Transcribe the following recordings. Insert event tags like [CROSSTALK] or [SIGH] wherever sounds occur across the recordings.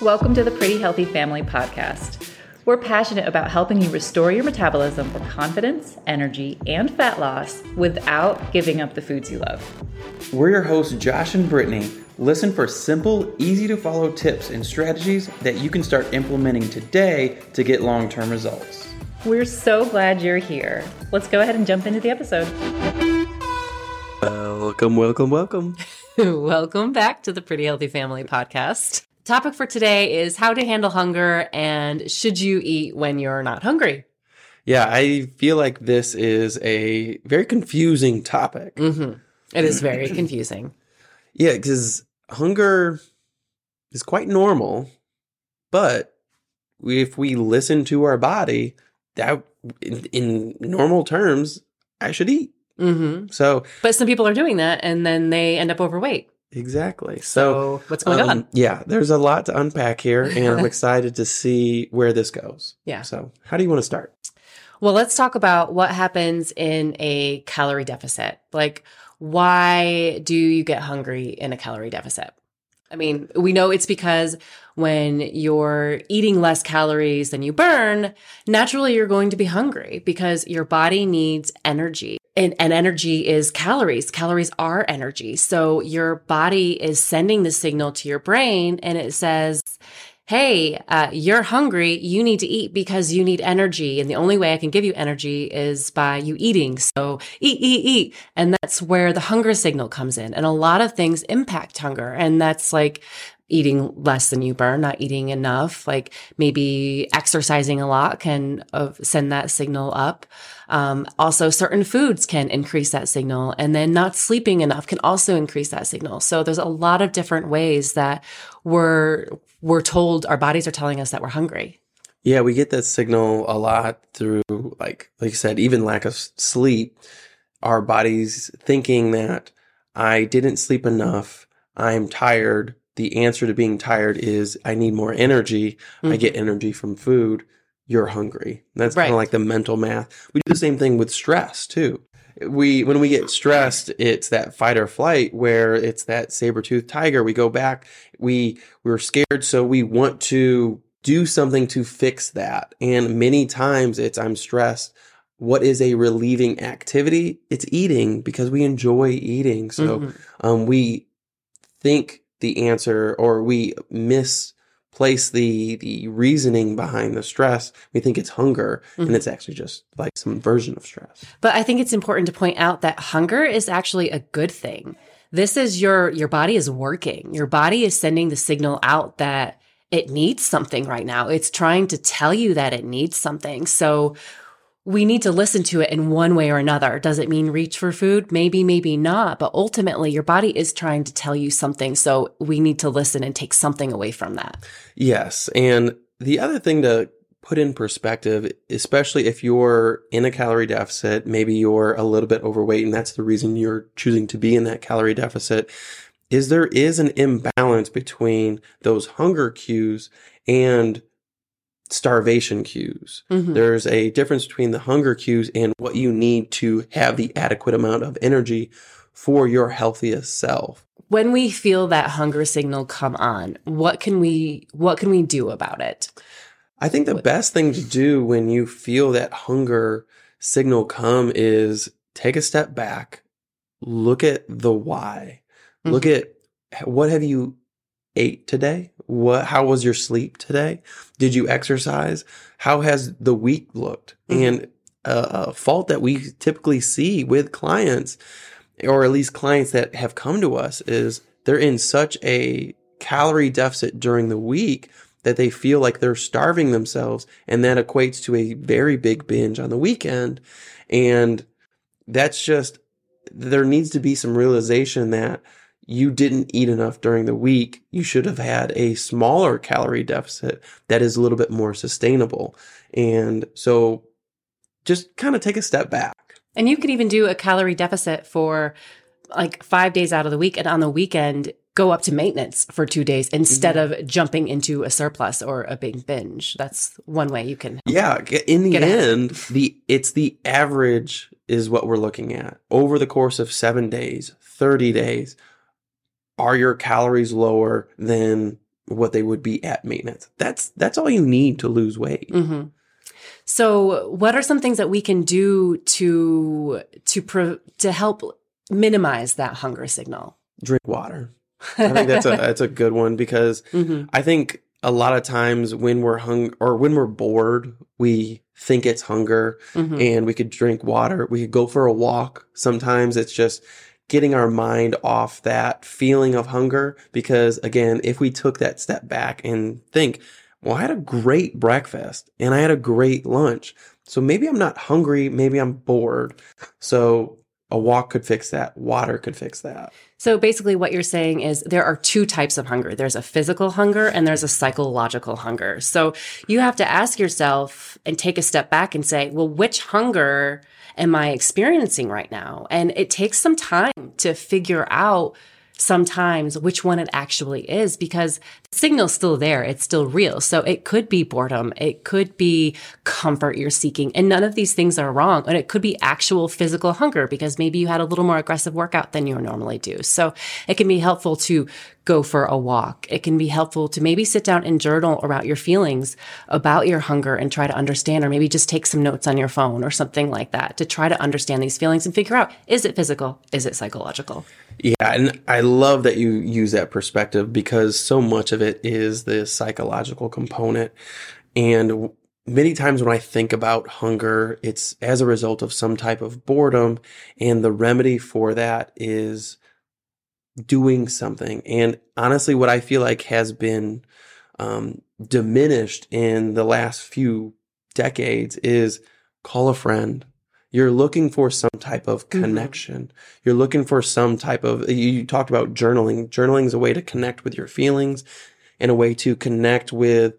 Welcome to the Pretty Healthy Family Podcast. We're passionate about helping you restore your metabolism for confidence, energy, and fat loss without giving up the foods you love. We're your hosts, Josh and Brittany. Listen for simple, easy to follow tips and strategies that you can start implementing today to get long term results. We're so glad you're here. Let's go ahead and jump into the episode. Welcome, welcome, welcome. [LAUGHS] welcome back to the Pretty Healthy Family Podcast. Topic for today is how to handle hunger and should you eat when you're not hungry? Yeah, I feel like this is a very confusing topic. Mm-hmm. It is very [CLEARS THROAT] confusing. Yeah, because hunger is quite normal, but if we listen to our body, that in, in normal terms, I should eat. Mm-hmm. So, but some people are doing that and then they end up overweight. Exactly. So, so what's going um, on? Yeah, there's a lot to unpack here, and I'm [LAUGHS] excited to see where this goes. Yeah. So, how do you want to start? Well, let's talk about what happens in a calorie deficit. Like, why do you get hungry in a calorie deficit? I mean, we know it's because when you're eating less calories than you burn, naturally you're going to be hungry because your body needs energy and, and energy is calories. Calories are energy. So your body is sending the signal to your brain and it says, Hey, uh, you're hungry. You need to eat because you need energy. And the only way I can give you energy is by you eating. So eat, eat, eat. And that's where the hunger signal comes in. And a lot of things impact hunger. And that's like eating less than you burn, not eating enough, like maybe exercising a lot can uh, send that signal up. Um, also, certain foods can increase that signal, and then not sleeping enough can also increase that signal. So there's a lot of different ways that we're we're told our bodies are telling us that we're hungry. Yeah, we get that signal a lot through, like like you said, even lack of sleep. Our bodies thinking that I didn't sleep enough. I'm tired the answer to being tired is I need more energy. Mm-hmm. I get mm-hmm. energy from food. You're hungry. That's right. kind of like the mental math. We do the same thing with stress too. We when we get stressed, it's that fight or flight where it's that saber-toothed tiger. We go back, we we're scared, so we want to do something to fix that. And many times it's I'm stressed. What is a relieving activity? It's eating because we enjoy eating. So mm-hmm. um, we think the answer or we misplace the the reasoning behind the stress we think it's hunger mm-hmm. and it's actually just like some version of stress. But i think it's important to point out that hunger is actually a good thing. This is your your body is working. Your body is sending the signal out that it needs something right now. It's trying to tell you that it needs something. So we need to listen to it in one way or another. Does it mean reach for food? Maybe, maybe not. But ultimately, your body is trying to tell you something. So we need to listen and take something away from that. Yes. And the other thing to put in perspective, especially if you're in a calorie deficit, maybe you're a little bit overweight, and that's the reason you're choosing to be in that calorie deficit, is there is an imbalance between those hunger cues and starvation cues. Mm-hmm. There's a difference between the hunger cues and what you need to have the adequate amount of energy for your healthiest self. When we feel that hunger signal come on, what can we what can we do about it? I think the what? best thing to do when you feel that hunger signal come is take a step back, look at the why. Mm-hmm. Look at what have you ate today? What, how was your sleep today? Did you exercise? How has the week looked? Mm-hmm. And a, a fault that we typically see with clients, or at least clients that have come to us, is they're in such a calorie deficit during the week that they feel like they're starving themselves. And that equates to a very big binge on the weekend. And that's just, there needs to be some realization that you didn't eat enough during the week, you should have had a smaller calorie deficit that is a little bit more sustainable. And so just kind of take a step back. And you could even do a calorie deficit for like five days out of the week. And on the weekend, go up to maintenance for two days instead mm-hmm. of jumping into a surplus or a big binge. That's one way you can. Yeah. In the end, the it's the average is what we're looking at over the course of seven days, 30 days are your calories lower than what they would be at maintenance. That's that's all you need to lose weight. Mm-hmm. So, what are some things that we can do to to pro, to help minimize that hunger signal? Drink water. I think that's a that's a good one because [LAUGHS] mm-hmm. I think a lot of times when we're hung or when we're bored, we think it's hunger mm-hmm. and we could drink water. We could go for a walk. Sometimes it's just getting our mind off that feeling of hunger because again, if we took that step back and think, well, I had a great breakfast and I had a great lunch. So maybe I'm not hungry, maybe I'm bored. So a walk could fix that. Water could fix that. So basically, what you're saying is there are two types of hunger there's a physical hunger and there's a psychological hunger. So you have to ask yourself and take a step back and say, well, which hunger am I experiencing right now? And it takes some time to figure out sometimes which one it actually is because the signal's still there. It's still real. So it could be boredom. It could be comfort you're seeking. And none of these things are wrong. And it could be actual physical hunger because maybe you had a little more aggressive workout than you normally do. So it can be helpful to go for a walk. It can be helpful to maybe sit down and journal about your feelings about your hunger and try to understand, or maybe just take some notes on your phone or something like that to try to understand these feelings and figure out, is it physical? Is it psychological? Yeah. And I love that you use that perspective because so much of it is the psychological component. And many times when I think about hunger, it's as a result of some type of boredom. And the remedy for that is doing something. And honestly, what I feel like has been um, diminished in the last few decades is call a friend. You're looking for some type of mm-hmm. connection. Mm-hmm. You're looking for some type of, you talked about journaling. Journaling is a way to connect with your feelings and a way to connect with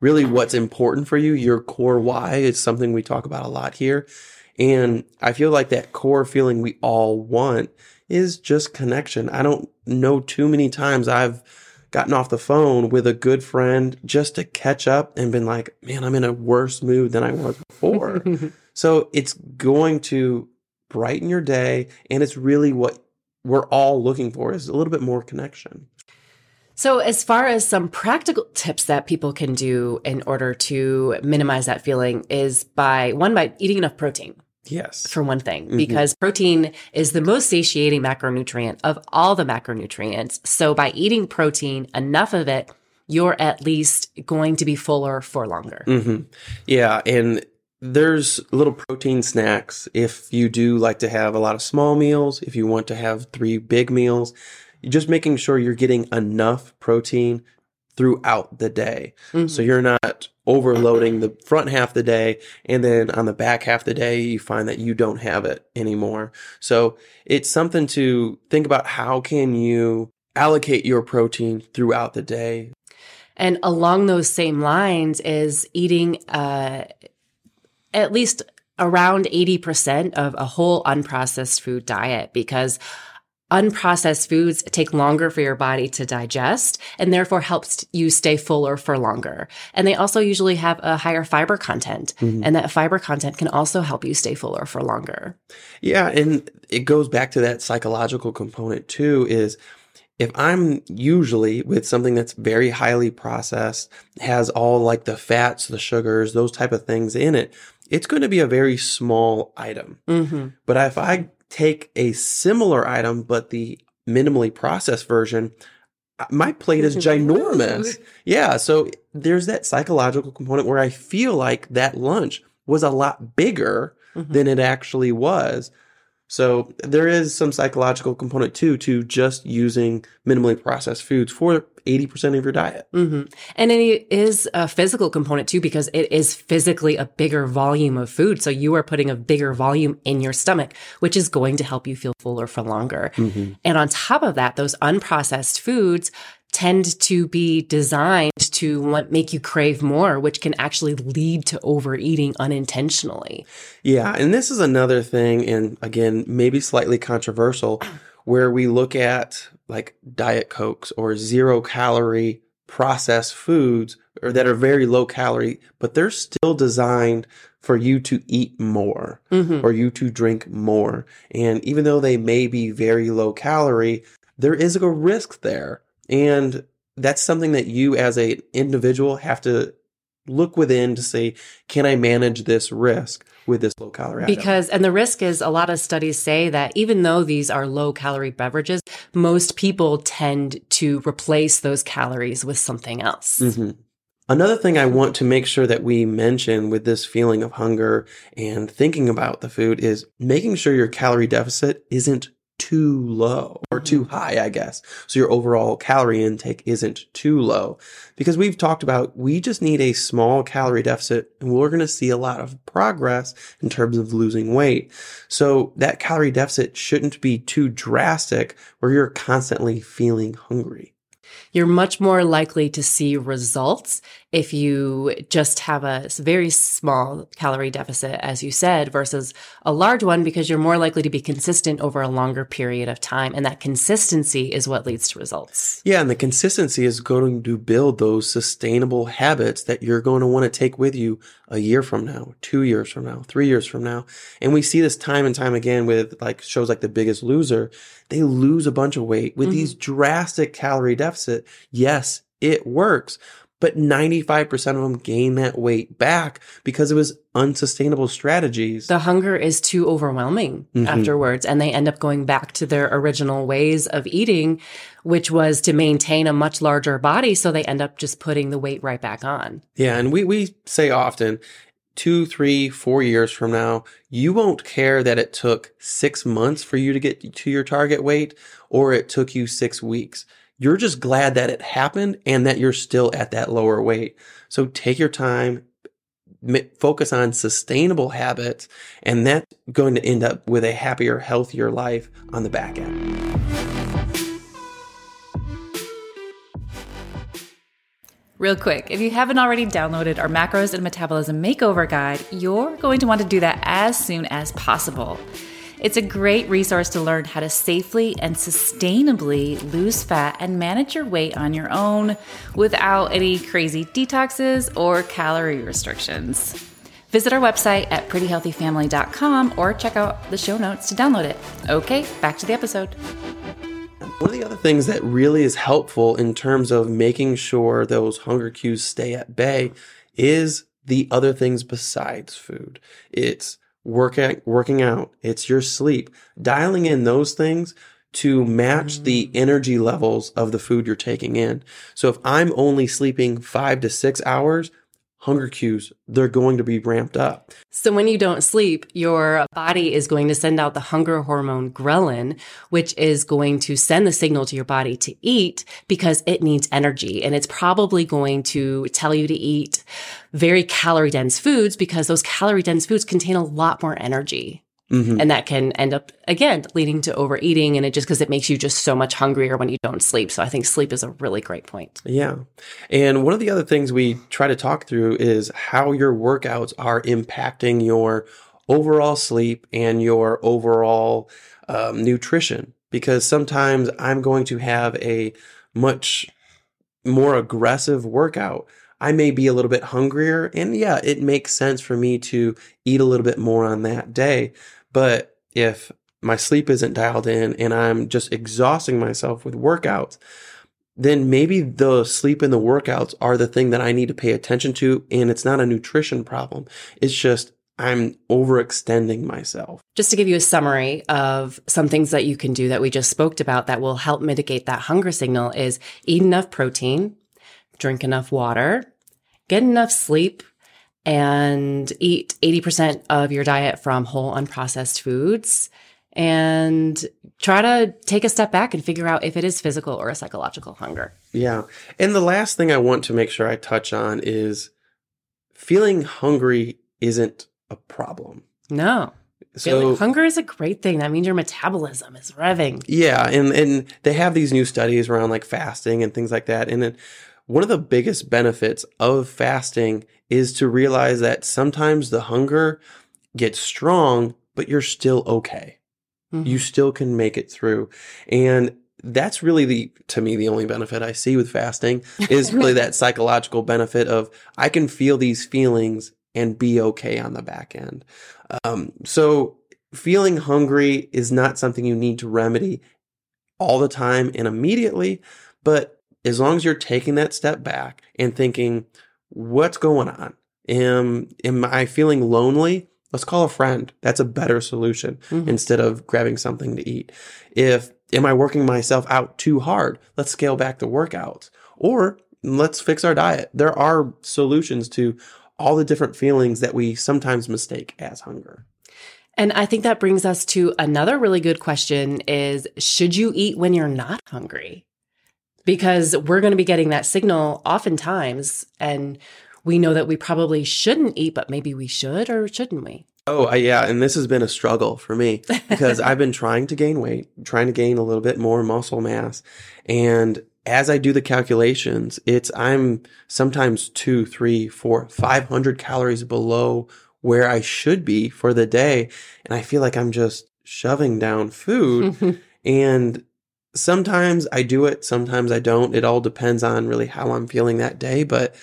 really what's important for you. Your core why is something we talk about a lot here. And I feel like that core feeling we all want is just connection. I don't know too many times I've gotten off the phone with a good friend just to catch up and been like, man, I'm in a worse mood than I was before. [LAUGHS] so it's going to brighten your day. And it's really what we're all looking for is a little bit more connection. So, as far as some practical tips that people can do in order to minimize that feeling is by one, by eating enough protein. Yes. For one thing, mm-hmm. because protein is the most satiating macronutrient of all the macronutrients. So by eating protein, enough of it, you're at least going to be fuller for longer. Mm-hmm. Yeah. And there's little protein snacks if you do like to have a lot of small meals, if you want to have three big meals, just making sure you're getting enough protein throughout the day. Mm-hmm. So you're not overloading the front half of the day and then on the back half of the day you find that you don't have it anymore. So it's something to think about how can you allocate your protein throughout the day. And along those same lines is eating uh, at least around 80% of a whole unprocessed food diet because unprocessed foods take longer for your body to digest and therefore helps you stay fuller for longer. And they also usually have a higher fiber content mm-hmm. and that fiber content can also help you stay fuller for longer. Yeah. And it goes back to that psychological component too is if I'm usually with something that's very highly processed, has all like the fats, the sugars, those type of things in it, it's going to be a very small item. Mm-hmm. But if I take a similar item, but the minimally processed version, uh, my plate is [LAUGHS] ginormous. [LAUGHS] yeah. So there's that psychological component where I feel like that lunch was a lot bigger mm-hmm. than it actually was. So there is some psychological component too to just using minimally processed foods for 80% of your diet. Mm-hmm. And it is a physical component too, because it is physically a bigger volume of food. So you are putting a bigger volume in your stomach, which is going to help you feel fuller for longer. Mm-hmm. And on top of that, those unprocessed foods tend to be designed to make you crave more, which can actually lead to overeating unintentionally. Yeah. And this is another thing, and again, maybe slightly controversial, where we look at like Diet Cokes or zero calorie processed foods or that are very low calorie, but they're still designed for you to eat more mm-hmm. or you to drink more. And even though they may be very low calorie, there is a risk there and that's something that you as a individual have to look within to say, can I manage this risk with this low calorie item? Because, and the risk is a lot of studies say that even though these are low calorie beverages, most people tend to replace those calories with something else. Mhm. Another thing I want to make sure that we mention with this feeling of hunger and thinking about the food is making sure your calorie deficit isn't too low or too mm-hmm. high, I guess. So your overall calorie intake isn't too low. Because we've talked about we just need a small calorie deficit and we're going to see a lot of progress in terms of losing weight. So that calorie deficit shouldn't be too drastic where you're constantly feeling hungry. You're much more likely to see results if you just have a very small calorie deficit, as you said, versus a large one, because you're more likely to be consistent over a longer period of time. And that consistency is what leads to results. Yeah, and the consistency is going to build those sustainable habits that you're going to want to take with you a year from now, two years from now, three years from now. And we see this time and time again with like shows like The Biggest Loser. They lose a bunch of weight with mm-hmm. these drastic calorie deficit. Yes, it works. But 95% of them gain that weight back because it was unsustainable strategies. The hunger is too overwhelming Mhm. afterwards, and they end up going back to their original ways of eating, which was to maintain a much larger body. So they end up just putting the weight right back on. Yeah, and we, we say often, two, three, four years from now, you won't care that it took six months for you to get to your target weight or it took you six weeks. You're just glad that it happened and that you're still at that lower weight. So take your time, focus on sustainable habits, and that's going to end up with a happier, healthier life on the back end. Real quick, if you haven't already downloaded our macros and metabolism makeover guide, you're going to want to do that as soon as possible. It's a great resource to learn how to safely and sustainably lose fat and manage your weight on your own without any crazy detoxes or calorie restrictions. Visit our website at prettyhealthyfamily.com or check out the show notes to download it. Okay, back to the episode. One of the other things that really is helpful in terms of making sure those hunger cues stay at bay is the other things besides food. It's working working out, it's your sleep, dialing in those things to match the mm. energy levels of the food you're taking in. So if I'm only sleeping 5 to 6 hours, hunger cues they're going to be ramped up. So when you don't sleep, your body is going to send out the hunger hormone ghrelin, which is going to send the signal to your body to eat because it needs energy. And it's probably going to tell you to eat very calorie dense foods because those calorie dense foods contain a lot more energy. Mhm. And that can end up again leading to overeating and it just because it makes you just so much hungrier when you don't sleep. So I think sleep is a really great point. Yeah. And one of the other things we try to talk through is how your workouts are impacting your overall sleep and your overall um, nutrition. Because sometimes I'm going to have a much more aggressive workout. I may be a little bit hungrier. And yeah, it makes sense for me to eat a little bit more on that day. But if my sleep isn't dialed in and I'm just exhausting myself with workouts, then maybe the sleep and the workouts are the thing that I need to pay attention to. And it's not a nutrition problem. It's just I'm overextending myself. Just to give you a summary of some things that you can do that we just spoke about that will help mitigate that hunger signal is eat enough protein, drink enough water, get enough sleep, and eat 80% of your diet from whole unprocessed foods. And try to take a step back and figure out if it is physical or a psychological hunger. Yeah. And the last thing I want to make sure I touch on is feeling hungry isn't a problem. No. So Feeling hunger is a great thing. That means your metabolism is revving. Yeah, and and they have these new studies around like fasting and things like that. And then one of the biggest benefits of fasting is to realize that sometimes the hunger gets strong, but you're still okay. Mhm. You still can make it through. And that's really the to me the only benefit I see with fasting [LAUGHS] is really that psychological benefit of I can feel these feelings and be okay on the back end. Um, so feeling hungry is not something you need to remedy all the time and immediately, but as long as you're taking that step back and thinking, what's going on? Am, am I feeling lonely? Let's call a friend. That's a better solution Mhm. instead of grabbing something to eat. If, am I working myself out too hard? Let's scale back the workouts or let's fix our diet. There are solutions to all the different feelings that we sometimes mistake as hunger. And I think that brings us to another really good question is should you eat when you're not hungry? Because we're going to be getting that signal oftentimes and we know that we probably shouldn't eat, but maybe we should or shouldn't we? Oh, I, yeah. And this has been a struggle for me [LAUGHS] because I've been trying to gain weight, trying to gain a little bit more muscle mass. And as I do the calculations, it's, I'm sometimes two, three, four, five hundred calories below where I should be for the day. And I feel like I'm just shoving down food. [LAUGHS] and sometimes I do it, sometimes I don't. It all depends on really how I'm feeling that day. But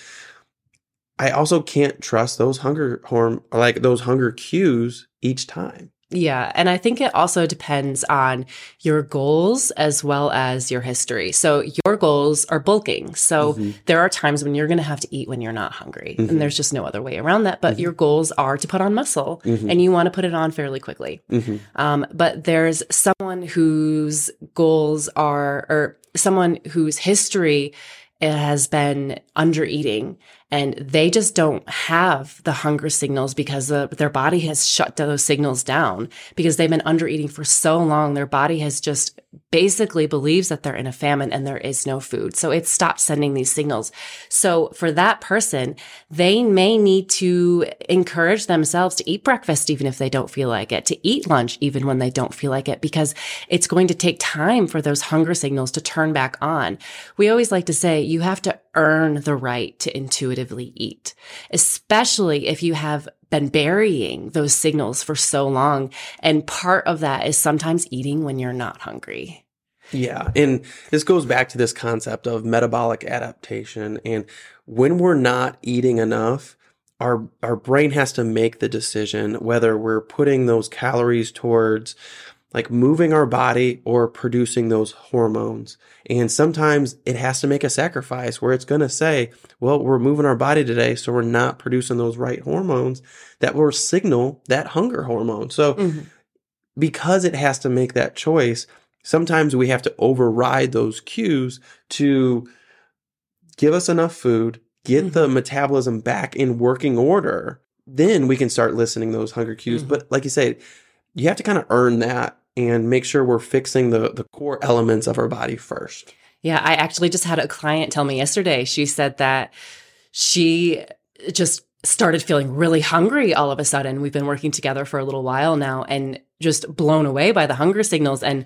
I also can't trust those hunger horm like those hunger cues each time. Yeah. And I think it also depends on your goals as well as your history. So your goals are bulking. So Mhm. there are times when you're going to have to eat when you're not hungry. Mhm. And there's just no other way around that. But Mhm. your goals are to put on muscle Mhm. and you want to put it on fairly quickly. Mhm. Um, but there's someone whose goals are, or someone whose history has been under eating and they just don't have the hunger signals because the, their body has shut those signals down because they've been under eating for so long. Their body has just basically believes that they're in a famine and there is no food. So it stops sending these signals. So for that person, they may need to encourage themselves to eat breakfast even if they don't feel like it, to eat lunch even when they don't feel like it, because it's going to take time for those hunger signals to turn back on. We always like to say you have to earn the right to intuitively eat, especially if you have been burying those signals for so long. And part of that is sometimes eating when you're not hungry. Yeah. And this goes back to this concept of metabolic adaptation. And when we're not eating enough, our our brain has to make the decision whether we're putting those calories towards like moving our body or producing those hormones. And sometimes it has to make a sacrifice where it's going to say, well, we're moving our body today, so we're not producing those right hormones that will signal that hunger hormone. So Mhm. because it has to make that choice, sometimes we have to override those cues to give us enough food, get the metabolism back in working order. Then we can start listening to those hunger cues. Mhm. But like you say, you have to kind of earn that and make sure we're fixing the, the core elements of our body first. Yeah, I actually just had a client tell me yesterday. She said that she just started feeling really hungry all of a sudden. We've been working together for a little while now and just blown away by the hunger signals. And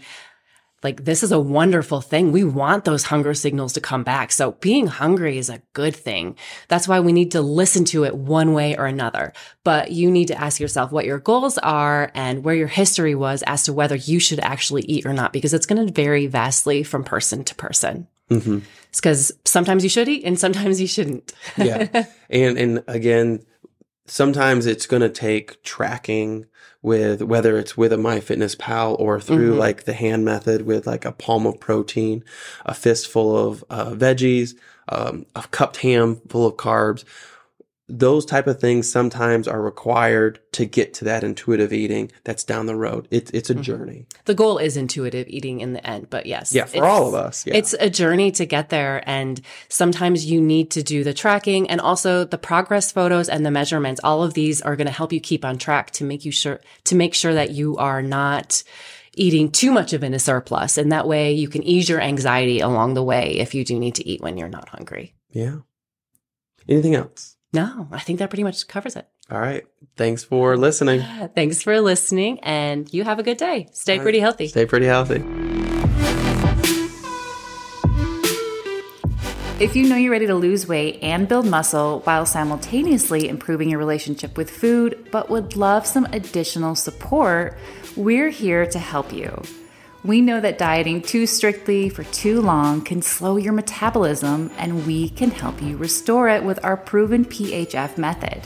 like, this is a wonderful thing. We want those hunger signals to come back. So being hungry is a good thing. That's why we need to listen to it one way or another. But you need to ask yourself what your goals are and where your history was as to whether you should actually eat or not, because it's going to vary vastly from person to person. Mm-hmm. It's because sometimes you should eat and sometimes you shouldn't. Yeah. [LAUGHS] and and again, sometimes it's going to take tracking with whether it's with a MyFitnessPal or through Mhm. like the hand method with like a palm of protein, a fistful of uh, veggies, um, a cupped ham full of carbs. Those type of things sometimes are required to get to that intuitive eating that's down the road. It, it's a Mhm. journey. the goal is intuitive eating in the end, but yes. Yeah, for all of us. Yeah. It's a journey to get there. And sometimes you need to do the tracking and also the progress photos and the measurements. All of these are going to help you keep on track to make you sure, to make sure that you are not eating too much of in a surplus. And that way you can ease your anxiety along the way if you do need to eat when you're not hungry. yeah. Anything else? No, I think that pretty much covers it. All right. Thanks for listening. Thanks for listening and you have a good day. Stay All right. pretty healthy. Stay pretty healthy. If you know you're ready to lose weight and build muscle while simultaneously improving your relationship with food, but would love some additional support, we're here to help you. We know that dieting too strictly for too long can slow your metabolism, and we can help you restore it with our proven PHF method.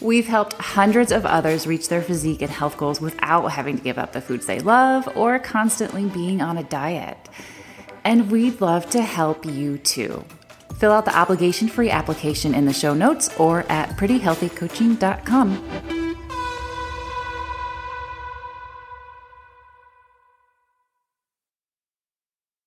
We've helped hundreds of others reach their physique and health goals without having to give up the foods they love or constantly being on a diet. and we'd love to help you too. Fill out the obligation free application in the show notes or at prettyhealthycoaching.com.